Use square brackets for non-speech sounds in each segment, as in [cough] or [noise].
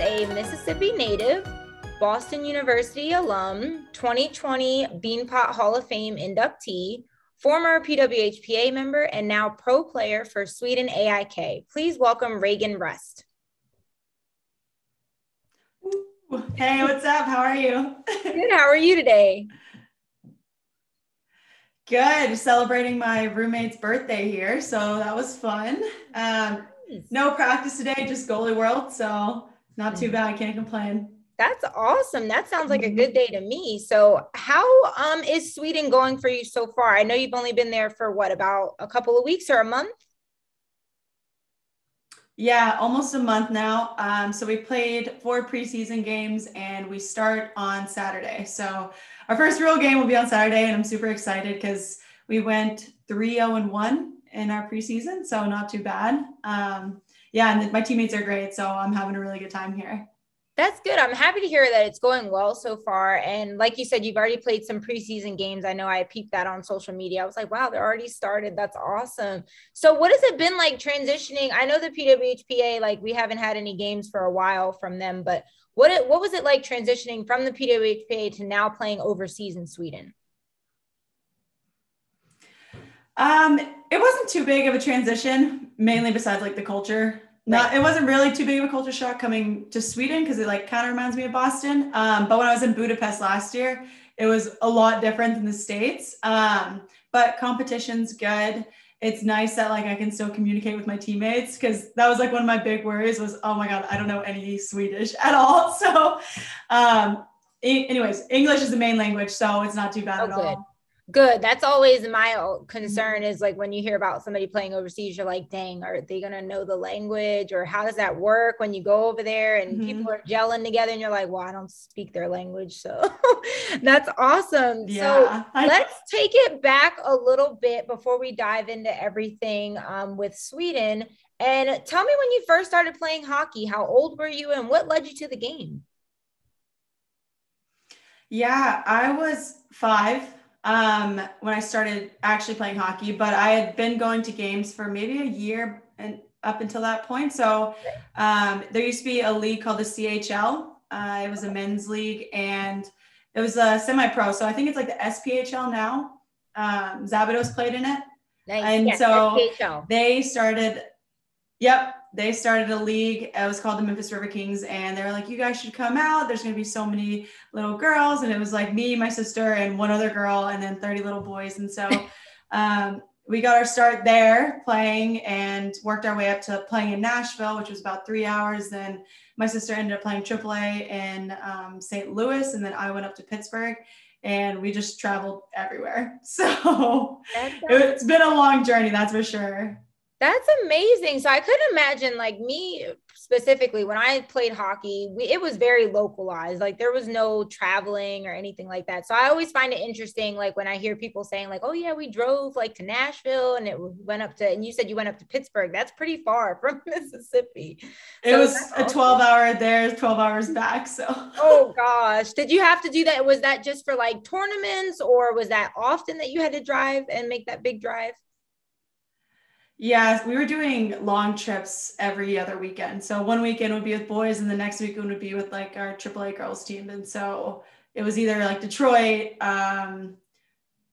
a Mississippi native, Boston University alum, 2020 Beanpot Hall of Fame inductee, former PWHPA member, and now pro player for Sweden AIK. Please welcome Reagan Rust. Hey, what's up? How are you? [laughs] Good. How are you today? Good. Celebrating my roommate's birthday here. So that was fun. Um, no practice today, just goalie world. So not too bad. I can't complain. That's awesome. That sounds like a good day to me. So, how um is Sweden going for you so far? I know you've only been there for what about a couple of weeks or a month? Yeah, almost a month now. Um, so we played four preseason games and we start on Saturday. So our first real game will be on Saturday, and I'm super excited because we went 3 0 and 1 in our preseason. So not too bad. Um, yeah, and my teammates are great. So I'm having a really good time here. That's good. I'm happy to hear that it's going well so far. And like you said, you've already played some preseason games. I know I peeped that on social media. I was like, wow, they're already started. That's awesome. So, what has it been like transitioning? I know the PWHPA, like we haven't had any games for a while from them, but what it, what was it like transitioning from the PWHPA to now playing overseas in Sweden? Um, it wasn't too big of a transition, mainly besides like the culture not it wasn't really too big of a culture shock coming to Sweden because it like kind of reminds me of Boston. Um, but when I was in Budapest last year, it was a lot different than the States. Um, but competition's good. It's nice that like I can still communicate with my teammates because that was like one of my big worries was oh my god I don't know any Swedish at all. [laughs] So, um, anyways, English is the main language, so it's not too bad oh, at good. all good. That's always my concern is like when you hear about somebody playing overseas you're like dang are they going to know the language? Or how does that work when you go over there and mm-hmm. people are gelling together and you're like well i don't speak their language so [laughs] that's awesome. Yeah, so let's take it back a little bit before we dive into everything um, with sweden. And tell me when you first started playing hockey how old were you and what led you to the game? Yeah i was five um, when I started actually playing hockey, but I had been going to games for maybe a year and up until that point. So um, there used to be a league called the CHL. Uh, it was a men's league and it was a semi-pro. So I think it's like the SPHL now. Um, Zabudos played in it. Nice. And yes, so SPHL. they started, yep, they started a league. It was called the Memphis River Kings, and they were like, "You guys should come out. There's going to be so many little girls." And it was like me, my sister, and one other girl, and then 30 little boys. And so [laughs] um, we got our start there playing, and worked our way up to playing in Nashville, which was about three hours. Then my sister ended up playing AAA in um, St. Louis, and then I went up to Pittsburgh and we just traveled everywhere. [laughs] So it's been a long journey, that's for sure. That's amazing. So I couldn't imagine like me specifically when I played hockey, we, it was very localized. Like there was no traveling or anything like that. So I always find it interesting like when I hear people saying like, "Oh yeah, we drove like to Nashville and it went up to and you said you went up to Pittsburgh. That's pretty far from [laughs] Mississippi." It so was a 12 hour there, 12 hours back, so. oh [laughs] gosh. Did you have to do that? Was that just for like tournaments or was that often that you had to drive and make that big drive? Yeah, we were doing long trips every other weekend. So one weekend would be with boys, and the next weekend would be with like our AAA girls team. And so it was either like Detroit, um,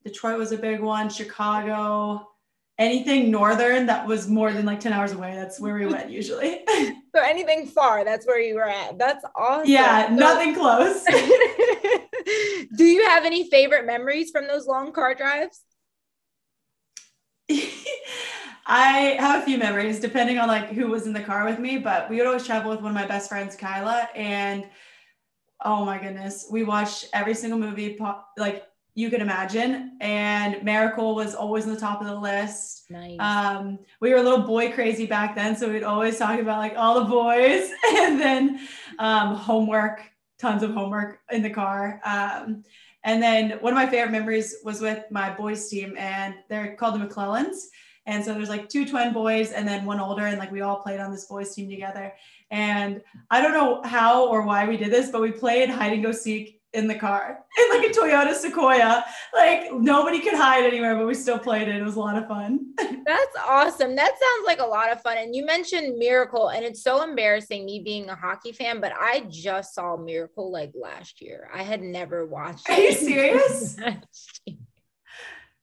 Detroit was a big one, Chicago, anything northern that was more than like 10 hours away. That's where we went usually. [laughs] so anything far, that's where you were at. That's awesome. Yeah, so- nothing close. [laughs] Do you have any favorite memories from those long car drives? [laughs] I have a few memories depending on like who was in the car with me, but we would always travel with one of my best friends, Kyla, and oh my goodness, we watched every single movie like you could imagine, and Miracle was always on the top of the list. Nice. Um, we were a little boy crazy back then, so we'd always talk about like all the boys, [laughs] and then um, homework, tons of homework in the car. Um, and then one of my favorite memories was with my boys team, and they're called the McClellans and so there's like two twin boys and then one older, and like we all played on this boys team together. And I don't know how or why we did this, but we played hide and go seek in the car [laughs] in like a Toyota Sequoia. Like nobody could hide anywhere, but we still played it. It was a lot of fun. [laughs] That's awesome. That sounds like a lot of fun. And you mentioned Miracle, and it's so embarrassing me being a hockey fan, but I just saw Miracle like last year. I had never watched Are you [laughs] serious?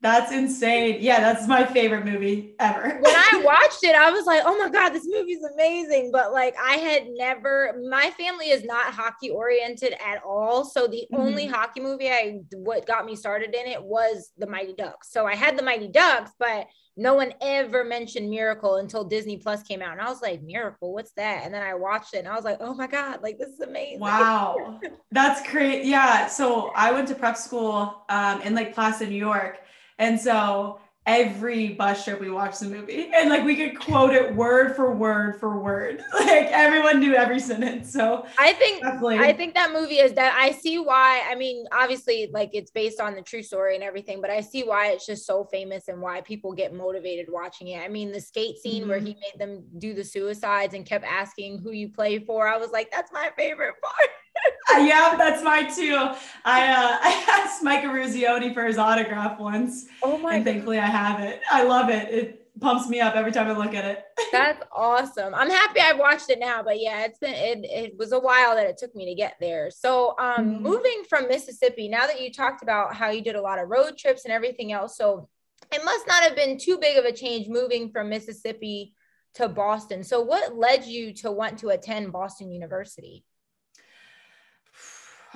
That's insane. Yeah, that's my favorite movie ever. when I [laughs] watched it, I was like, oh my God, this movie's amazing. But like, I had never, my family is not hockey oriented at all. So the mm-hmm. only hockey movie I, what got me started in it was The Mighty Ducks. So I had The Mighty Ducks, but no one ever mentioned Miracle until Disney Plus came out. And I was like, Miracle, what's that? And then I watched it and I was like, oh my God, like this is amazing. Wow. [laughs] That's great. Yeah. So I went to prep school um, in Lake Placid, New York. And so every bus trip we watched the movie. And like we could quote it word for word for word. [laughs] Like everyone knew every sentence. So i think definitely. i think that movie is that i see why i mean obviously like it's based on the true story and everything but i see why it's just so famous and why people get motivated watching it. I mean the skate scene mm-hmm. where he made them do the suicides and kept asking who you play for i was like that's my favorite part [laughs] [laughs] yeah, that's mine too. I uh, [laughs] I asked Mike Eruzione for his autograph once. Oh my! And thankfully, I have it. I love it. It pumps me up every time I look at it. [laughs] That's awesome. I'm happy I watched it now, but yeah, it's been it, it was a while that it took me to get there. So, um, mm-hmm. moving from Mississippi, now that you talked about how you did a lot of road trips and everything else, so it must not have been too big of a change moving from Mississippi to Boston. So, what led you to want to attend Boston University?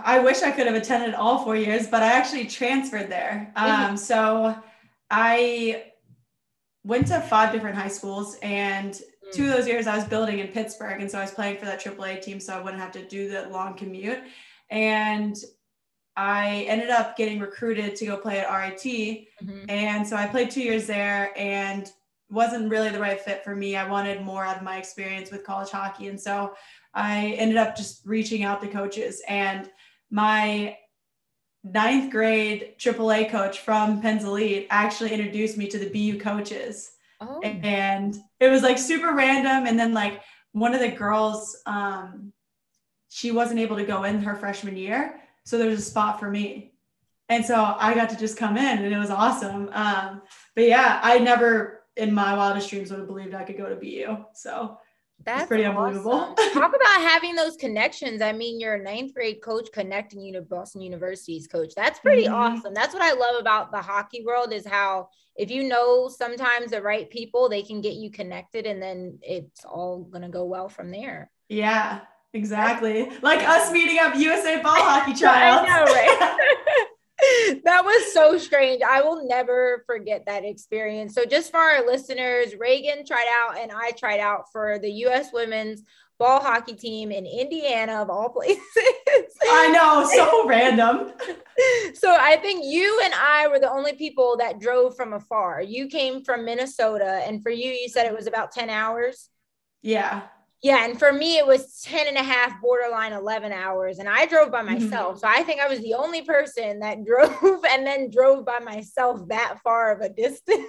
I wish I could have attended all four years, but I actually transferred there. Um, so I went to five different high schools, and two of those years I was billeting in Pittsburgh, and so I was playing for that AAA team, so I wouldn't have to do the long commute. And I ended up getting recruited to go play at RIT, mm-hmm. and so I played two years there, and wasn't really the right fit for me. I wanted more out of my experience with college hockey, and so I ended up just reaching out to coaches and my ninth grade AAA coach from Elite actually introduced me to the BU coaches. Oh. And it was like super random. And then like one of the girls, um, she wasn't able to go in her freshman year. So there was a spot for me. And so I got to just come in and it was awesome. Um, but yeah, I never in my wildest dreams would have believed I could go to BU. So that's it's pretty awesome. unbelievable. [laughs] Talk about having those connections. I mean, you're a ninth grade coach connecting you to Boston University's coach. That's pretty mm-hmm. awesome. That's what I love about the hockey world is how if you know sometimes the right people, they can get you connected and then it's all gonna go well from there. Yeah, exactly. Like us meeting up USA ball hockey tryouts. [laughs] I know, right? [laughs] that was so strange. I will never forget that experience. So, just for our listeners, Reagan tried out and I tried out for the U.S. women's ball hockey team in Indiana, of all places. [laughs] I know, so random. [laughs] So, I think you and I were the only people that drove from afar. You came from Minnesota, and for you, you said it was about 10 hours. Yeah. Yeah. And for me, it was 10 and a half, borderline 11 hours. And I drove by myself. Mm-hmm. So I think I was the only person that [laughs] drove and then drove by myself that far of a distance.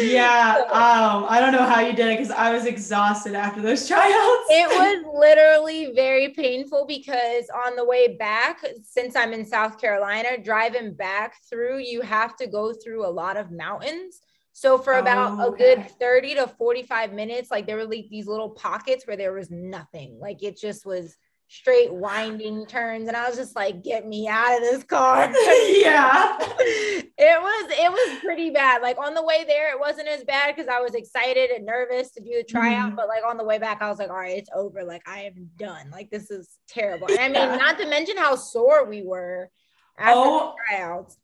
yeah. [laughs] So, um, I don't know how you did it because I was exhausted after those [laughs] tryouts. it was literally very painful because on the way back, since I'm in South Carolina, driving back through, you have to go through a lot of mountains. So for about oh, okay. a good 30 to 45 minutes, like there were like these little pockets where there was nothing. Like it just was straight winding turns. And I was just like, get me out of this car. [laughs] yeah. it was it was pretty bad. Like on the way there, it wasn't as bad because I was excited and nervous to do the tryout. Mm-hmm. But like on the way back, I was like, all right, it's over. Like I am done. Like this is terrible. And I mean, not to mention how sore we were after oh. the tryouts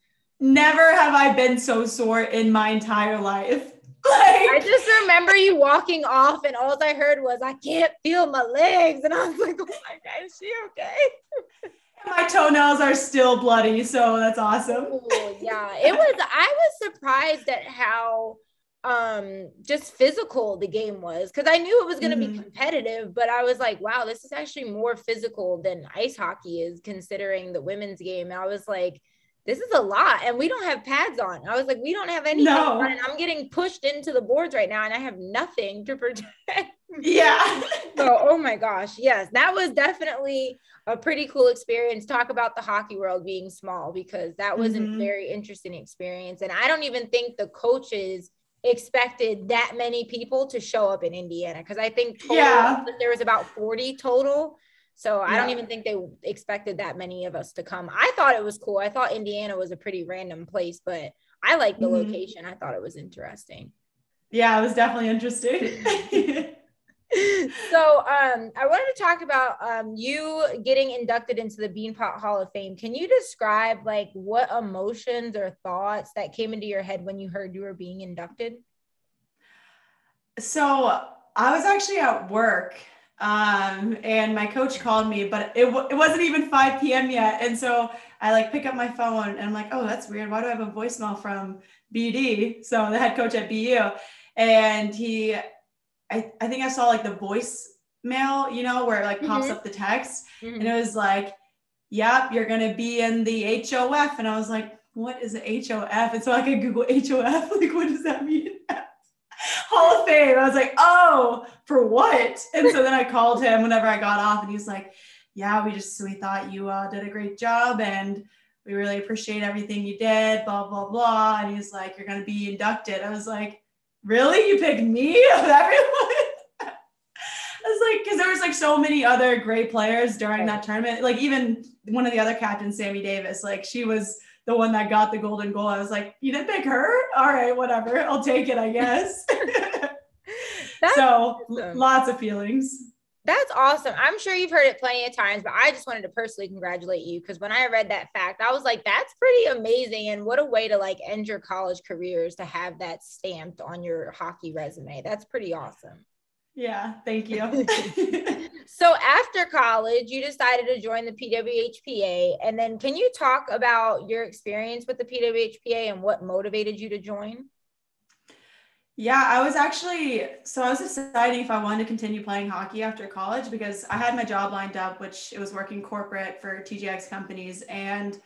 never have I been so sore in my entire life. [laughs] Like, I just remember you walking off, and all I heard was, I can't feel my legs. And I was like, oh my God, is she okay? [laughs] my toenails are still bloody. So that's awesome. Ooh, yeah. It was, I was surprised at how um just physical the game was because I knew it was going to mm-hmm. be competitive, but I was like, wow, this is actually more physical than ice hockey is considering the women's game. And I was like, this is a lot and we don't have pads on i was like we don't have anything no. and i'm getting pushed into the boards right now and i have nothing to [laughs] protect Yeah. so, oh my gosh, yes, that was definitely a pretty cool experience. Talk about the hockey world being small because that was mm-hmm. a very interesting experience. And I don't even think the coaches expected that many people to show up in Indiana because I think total, yeah. there was about 40 total. So yeah. I don't even think they expected that many of us to come. I thought it was cool. I thought Indiana was a pretty random place, but I like the mm-hmm. location. I thought it was interesting. Yeah, it was definitely interesting. [laughs] so um, I wanted to talk about um, you getting inducted into the Beanpot Hall of Fame. Can you describe like what emotions or thoughts that came into your head when you heard you were being inducted? So I was actually at work um, and my coach called me, but it, w- it wasn't even 5 p.m. yet. And so I like pick up my phone and I'm like, oh, that's weird. Why do I have a voicemail from BD? So the head coach at BU. And he I, I think I saw like the voicemail, you know, where it like pops mm-hmm. up the text mm-hmm. and it was like, yep, you're going to be in the HOF. And I was like, what is the HOF? And so I could Google HOF. [laughs] Like, what does that mean? [laughs] Hall of Fame. I was like, oh, for what? And so then I called him whenever I got off and he's like, yeah, we just, we thought you uh, did a great job and we really appreciate everything you did, blah, blah, blah. And he's like, you're going to be inducted. I was like, really? You picked me of [laughs] everyone? I was like, because there was like so many other great players during that tournament. Like even one of the other captains, Sammy Davis, like she was the one that got the golden goal. I was like, you didn't pick her? All right, whatever. I'll take it, I guess. [laughs] so awesome. lots of feelings. That's awesome. I'm sure you've heard it plenty of times, but I just wanted to personally congratulate you because when I read that fact, I was like, that's pretty amazing. And what a way to like end your college careers to have that stamped on your hockey resume. That's pretty awesome. Yeah, thank you. [laughs] [laughs] so after college, you decided to join the PWHPA. And then can you talk about your experience with the PWHPA and what motivated you to join? Yeah, I was actually so I was deciding if I wanted to continue playing hockey after college because I had my job lined up, which it was working corporate for TJX companies, and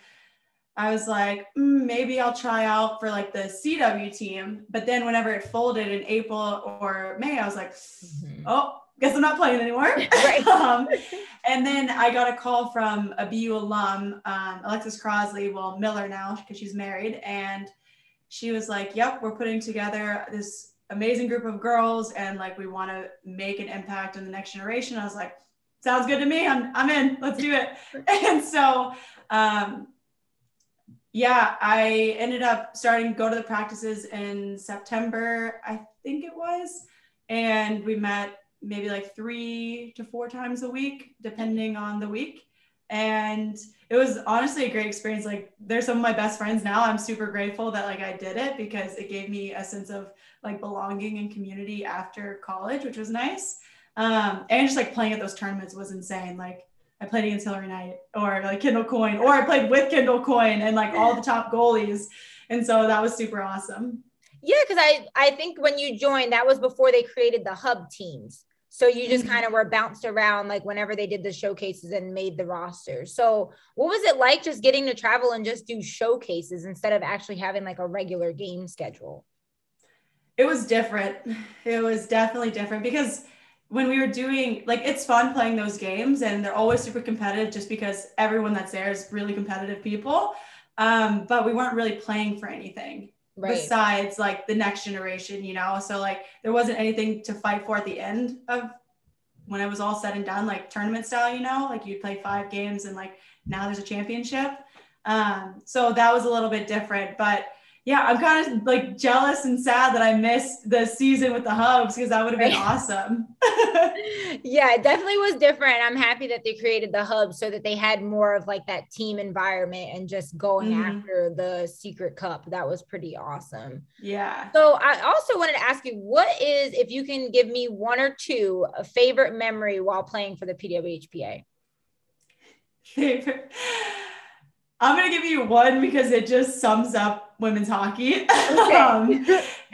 I was like, mm, maybe I'll try out for like the CW team. But then whenever it folded in April or May, I was like, mm-hmm. oh, guess I'm not playing anymore. [laughs] Right. [laughs] um, and then I got a call from a BU alum, um, Alexis Crosley, well Miller now because she's married, and she was like, Yep, we're putting together this amazing group of girls and like we want to make an impact on the next generation. I was like, Sounds good to me. I'm, I'm in. Let's do it. [laughs] and so, um, yeah, I ended up starting go to the practices in September, I think it was. And we met maybe like three to four times a week, depending on the week and it was honestly a great experience. Like they're some of my best friends now. I'm super grateful that like i did it because it gave me a sense of like belonging and community after college which was nice. Um, and just like playing at those tournaments was insane. Like i played against hilary knight or like kendall Coyne, or i played with kendall Coyne and like all the top goalies. And so that was super awesome. Yeah because i i think when you joined that was before they created the hub teams so you just mm-hmm. kind of were bounced around like whenever they did the showcases and made the roster. So what was it like just getting to travel and just do showcases instead of actually having like a regular game schedule? It was different. It was definitely different because when we were doing like it's fun playing those games and they're always super competitive just because everyone that's there is really competitive people. Um, but we weren't really playing for anything right. besides like the next generation, you know? So like there wasn't anything to fight for at the end of when it was all said and done, like tournament style, you know, like you'd play five games and like now there's a championship. Um, so that was a little bit different, but yeah, I'm kind of like jealous and sad that I missed the season with the hubs because that would have been right. awesome. [laughs] yeah, it definitely was different. I'm happy that they created the hubs so that they had more of like that team environment and just going mm-hmm. after the secret cup. That was pretty awesome. Yeah. So I also wanted to ask you, what is if you can give me one or two a favorite memory while playing for the PWHPA? Favorite. I'm gonna give you one because it just sums up women's hockey. Okay. [laughs] um,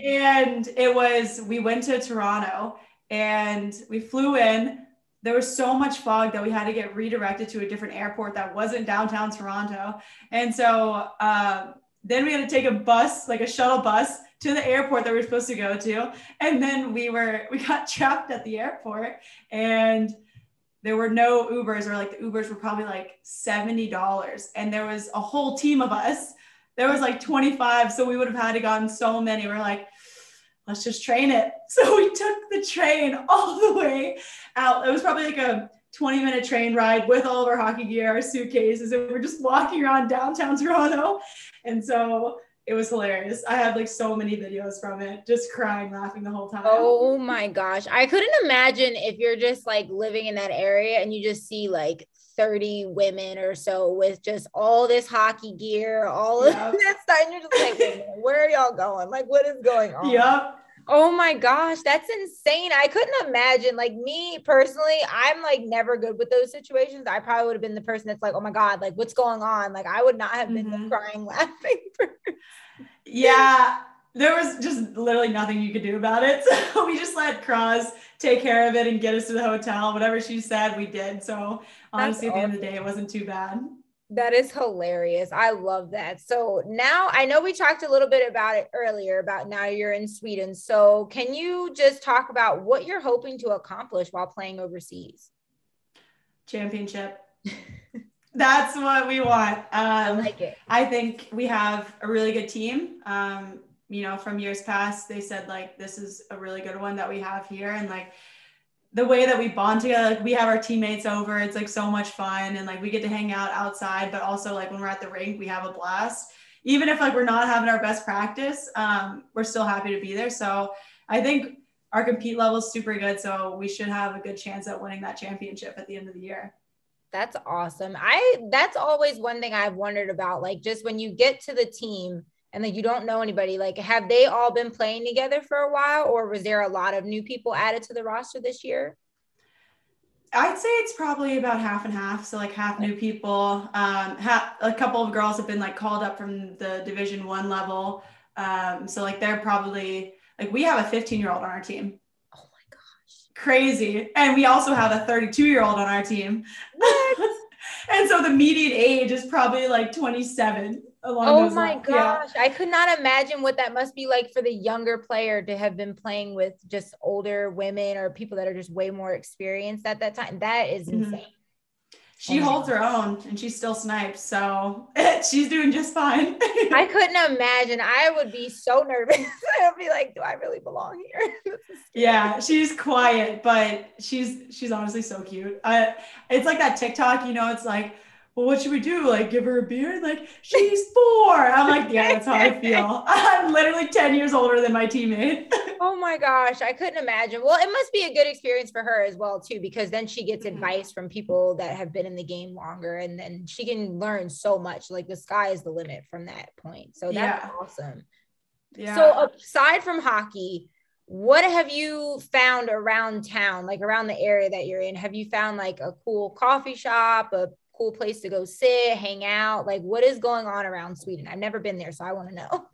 and it was we went to Toronto and we flew in. There was so much fog that we had to get redirected to a different airport that wasn't downtown Toronto. And so uh, then we had to take a bus, like a shuttle bus, to the airport that we were supposed to go to. And then we were, we got [laughs] trapped at the airport and there were no Ubers or like the Ubers were probably like $70. And there was a whole team of us. There was like 25. So we would have had to gotten so many. We're like, let's just train it. [laughs] So we took the train all the way out. It was probably like a 20 minute train ride with all of our hockey gear, our suitcases, and we're just walking around downtown Toronto. And so it was hilarious. I have like so many videos from it, just crying, laughing the whole time. Oh my gosh. I couldn't imagine if you're just like living in that area and you just see like 30 women or so with just all this hockey gear, all yep. of [laughs] this stuff. And you're just like, where are y'all going? Like, what is going on? Yep. Oh my gosh, that's insane. I couldn't imagine. Like me personally, I'm like never good with those situations. I probably would have been the person that's like, oh my God, like what's going on? Like I would not have been mm-hmm. crying, [laughs] laughing. yeah. There was just literally nothing you could do about it. [laughs] So we just let Cross take care of it and get us to the hotel. Whatever she said, we did. So honestly, at the end of the day, it wasn't too bad. That is hilarious. I love that. So now I know we talked a little bit about it earlier about now you're in Sweden. So can you just talk about what you're hoping to accomplish while playing overseas? Championship. [laughs] That's what we want. Um, I like it. I think we have a really good team. Um, you know, from years past, they said like this is a really good one that we have here, and like the way that we bond together like we have our teammates over it's like so much fun and like we get to hang out outside but also like when we're at the rink we have a blast. Even if like we're not having our best practice um, we're still happy to be there. So i think our compete level is super good so we should have a good chance at winning that championship at the end of the year. That's awesome. I that's always one thing i've wondered about like just when you get to the team and like you don't know anybody like have they all been playing together for a while or was there a lot of new people added to the roster this year I'd say it's probably about half and half. So like half new people. Um, half, a couple of girls have been like called up from the Division One level. Um, so like they're probably like we have a 15 year old on our team. Oh my gosh, crazy! And we also have a 32 year old on our team. [laughs] and so the median age is probably like 27 oh my lines. gosh yeah. i could not imagine what that must be like for the younger player to have been playing with just older women or people that are just way more experienced at that time. That is mm-hmm. insane. She oh holds her own and she still snipes so [laughs] she's doing just fine. I [laughs] couldn't imagine. I would be so nervous. [laughs] I would be like do i really belong here? Yeah she's quiet but she's she's honestly so cute. I, it's like that tiktok you know it's like well, what should we do? Like, give her a beer? Like, she's four. I'm like, yeah, that's how I feel. [laughs] I'm literally 10 years older than my teammate. [laughs] oh my gosh, I couldn't imagine. Well, it must be a good experience for her as well, too, because then she gets mm-hmm. advice from people that have been in the game longer and then she can learn so much. Like, the sky is the limit from that point. So that's yeah. awesome. Yeah. So, aside from hockey, what have you found around town, like around the area that you're in? Have you found like a cool coffee shop, a cool place to go sit, hang out? Like, what is going on around Sweden? I've never been there, so I want to know.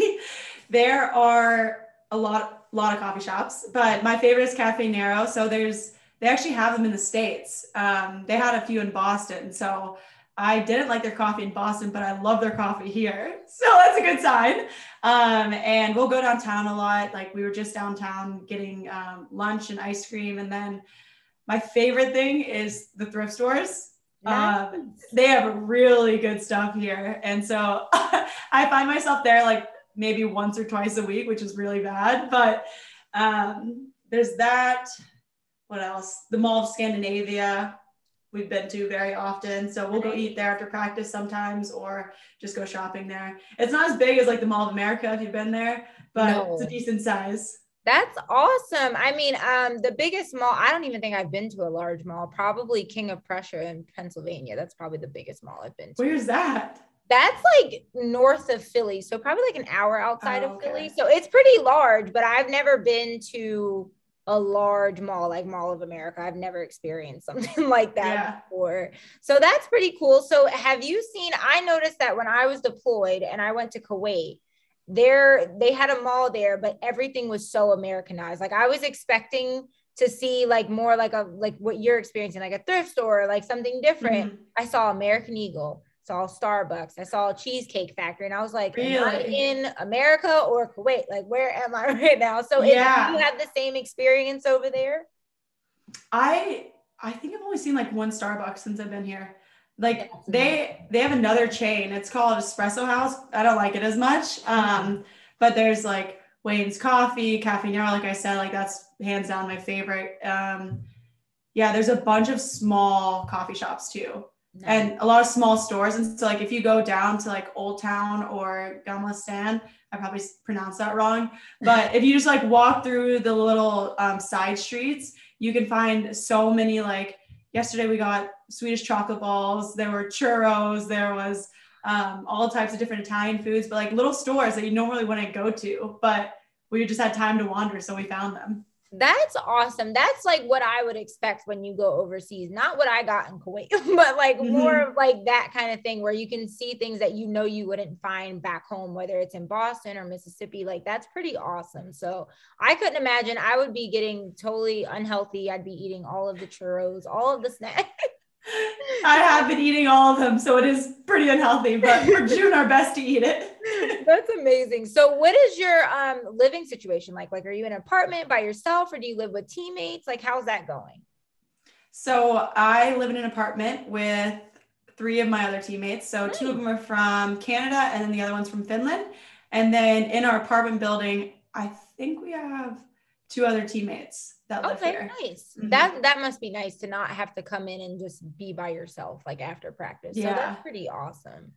[laughs] there are a lot, lot of coffee shops, but my favorite is Caffè Nero. So there's, they actually have them in the states. Um, they had a few in Boston, so I didn't like their coffee in Boston, but I love their coffee here. [laughs] So that's a good sign. Um, and we'll go downtown a lot. Like we were just downtown getting um, lunch and ice cream. And then my favorite thing is the thrift stores. Um, they have really good stuff here. And so [laughs] I find myself there like maybe once or twice a week, which is really bad. But um, there's that. What else? The Mall of Scandinavia we've been to very often. So we'll go eat there after practice sometimes or just go shopping there. It's not as big as like the Mall of America if you've been there, but no. it's a decent size. That's awesome. I mean, um, the biggest mall, I don't even think I've been to a large mall, probably King of Prussia in Pennsylvania. That's probably the biggest mall I've been to. Where's that? That's like north of Philly. So probably like an hour outside oh, of Philly. So it's pretty large, but I've never been to a large mall like Mall of America. I've never experienced [laughs] something like that yeah. before. So that's pretty cool. So have you seen I noticed that when I was deployed and I went to Kuwait, there they had a mall there but everything was so americanized like i was expecting to see like more like a like what you're experiencing like a thrift store like something different mm-hmm. i saw american eagle saw Starbucks, I saw a cheesecake factory, and I was like, really? am I in America or Kuwait? Like, where am I [laughs] right now? So, yeah. you have the same experience over there? I I think I've only seen like one Starbucks since I've been here. Like they they have another chain. It's called Espresso House. I don't like it as much. Um, but there's like Wayne's Coffee, Caffè Nero, like I said, like that's hands down my favorite. Um, yeah, there's a bunch of small coffee shops too. Nice. And a lot of small stores. And so like if you go down to like Old Town or Gamla stan, I probably pronounced that wrong. [laughs] But if you just like walk through the little um, side streets, you can find so many like yesterday we got Swedish chocolate balls, there were churros, there was um, all types of different Italian foods, but like little stores that you normally wouldn't go to, but we just had time to wander, so we found them. That's awesome. That's like what I would expect when you go overseas. Not what I got in Kuwait, [laughs] but like mm-hmm. more of like that kind of thing where you can see things that you know you wouldn't find back home, whether it's in Boston or Mississippi. Like that's pretty awesome. So I couldn't imagine I would be getting totally unhealthy. I'd be eating all of the churros, all of the snacks. [laughs] I have been eating all of them, so it is pretty unhealthy, but we're [laughs] doing our best to eat it. That's amazing. So what is your um living situation like? Like are you in an apartment by yourself or do you live with teammates? Like how's that going? So I live in an apartment with three of my other teammates. So nice. two of them are from Canada and then the other one's from Finland. And then in our apartment building, I think we have two other teammates that live okay, here. nice. Mm-hmm. That that must be nice to not have to come in and just be by yourself like after practice. Yeah. So that's pretty awesome.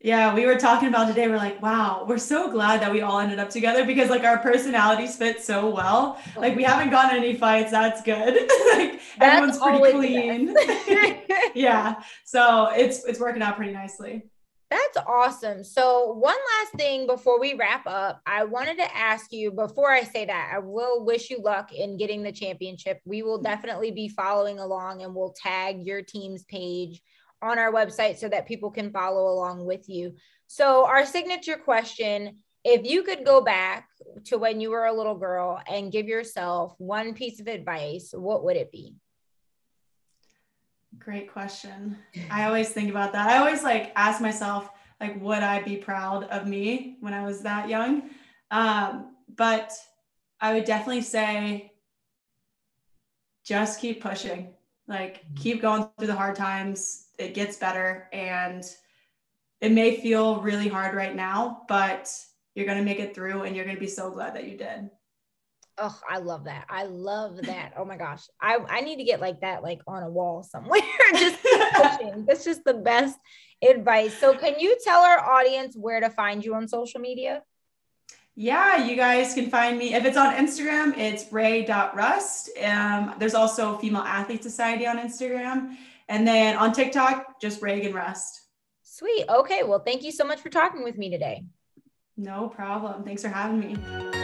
Yeah, we were talking about today. We're like, wow, we're so glad that we all ended up together because like our personalities fit so well. Like we haven't gotten any fights. That's good. [laughs] like that's everyone's pretty clean. [laughs] [laughs] yeah. So it's it's working out pretty nicely. That's awesome. So, one last thing before we wrap up, I wanted to ask you before I say that, I will wish you luck in getting the championship. We will definitely be following along and we'll tag your team's page on our website so that people can follow along with you. So, our signature question if you could go back to when you were a little girl and give yourself one piece of advice, what would it be? Great question. I always think about that. I always like ask myself, like, would I be proud of me when I was that young? Um, but I would definitely say just keep pushing. Like, mm-hmm. keep going through the hard times. It gets better. And it may feel really hard right now, but you're going to make it through and you're going to be so glad that you did. Oh, I love that. I love that. Oh my gosh. I, I need to get like that, like on a wall somewhere. [laughs] just. [laughs] That's just the best advice. So can you tell our audience where to find you on social media? Yeah, you guys can find me. If it's on Instagram, it's ray.rust. Um, there's also Female Athlete Society on Instagram. And then on TikTok, just Reagan Rust. Sweet. Okay. Well, thank you so much for talking with me today. No problem. Thanks for having me.